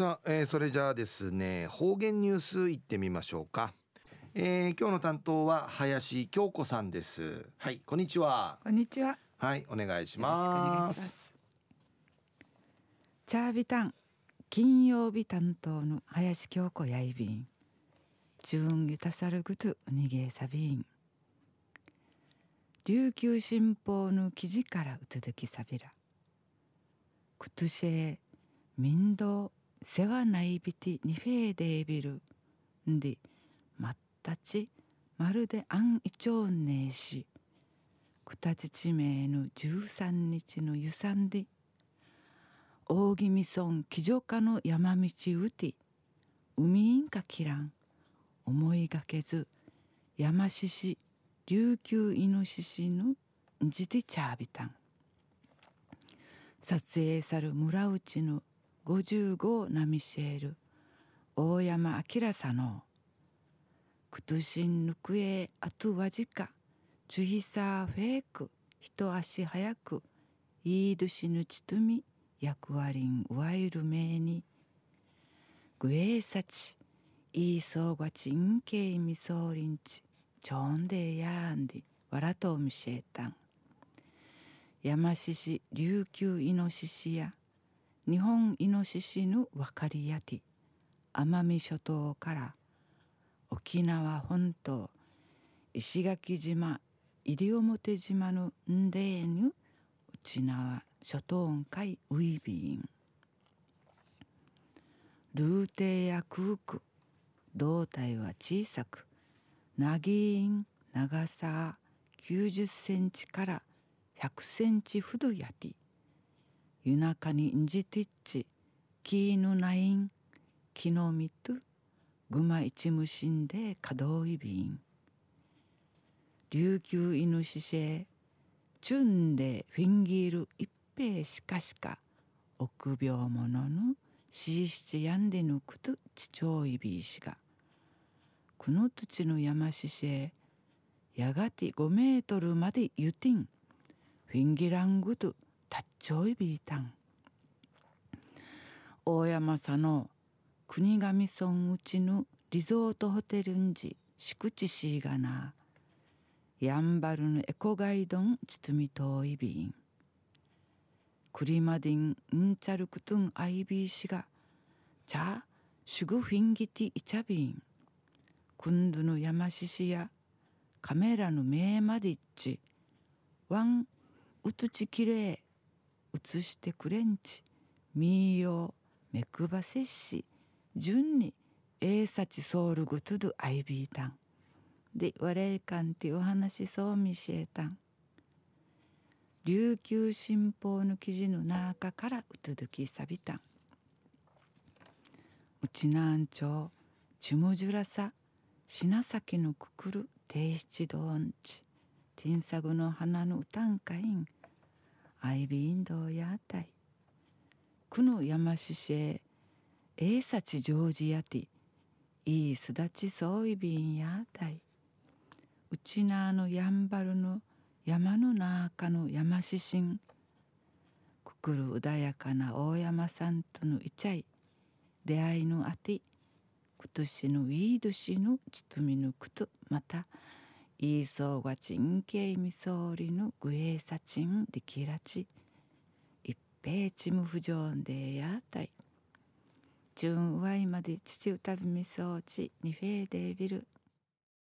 さあ、えー、それじゃあですね方言ニュースいってみましょうか、えー、今日の担当は林京子さんです。はい。こんにちは。こんにちは。はいお願いします。チャービタン金曜日担当の林京子やいびん。チューンユタサルグトゥニゲサビン琉球新報の記事からうつづきさびら。クトゥシェ民道世話ないびてにフェーデービルんでまったちまるであんいちょうねえし。くたち地名の13日のゆさんで。大宜味村騎乗家の山道うて。海インかきらん。思いがけず山獅子琉球イノシシのじてちゃびたん。撮影さる村内の55ナミシェール。大山明さの。くとしんぬくえあとわじか。ちゅひさフェイク。一足早く。いいどしぬちとみ。役割んわゆるめに。ぐえさち。いいそうがちんけいみそうりんち。ちょんでやんで。わらとみしえたん。山獅子琉球イノシシや。日本イノシシの分かりやて奄美諸島から沖縄本島石垣島西表島のんでえぬ内縄諸島海ウイビン。ルーテや空区胴体は小さくなぎん長さ90センチから100センチほどやて夜中にんじてっち。キーヌナイン木の実と。グマ一無心で。可動いびん。琉球犬シシェチュンで。フィンギール一平しかしか。臆病者の。ししちやんでぬくと。ちちょういびいしが。この土地の山しせやがて5メートルまでゆてん。フィンギラングと。たっちょいびいたん。大山さの国頭村うちのリゾートホテルんじ敷地しいがな。やんばるのエコガイドンちつみといびん。クリマディンんちゃるくとんアイビーしがちゃシュグフィンギティイチャビン。くんどの山獅子やカメラの目までっち。ワンうつちきれい。映してくれんち。みーよめくばせっし。順にえいさちソウルグトゥドアイビータン。でわれいかんてお話そうみしえたん。琉球新報の記事の中からうつどきさびたん。うちなんちょうちむじゅらさ品崎のくくる定七道んち。ティンサグの花の歌んかいん。アイビーンドやたいくの山ししええいさちジョージやて。いいすだちそういびんやたい。うちなのやんばるの山の中の山ししん。くくる穏やかな大山さんとのいちゃい。出会いのあて。今年のウィードシのちとみぬくとまたいいそうがちんけいみそうりのぐえさちんできらち。一平ちむふじょんでやたい。じゅんわいまで父うたびみそうちにふえでびる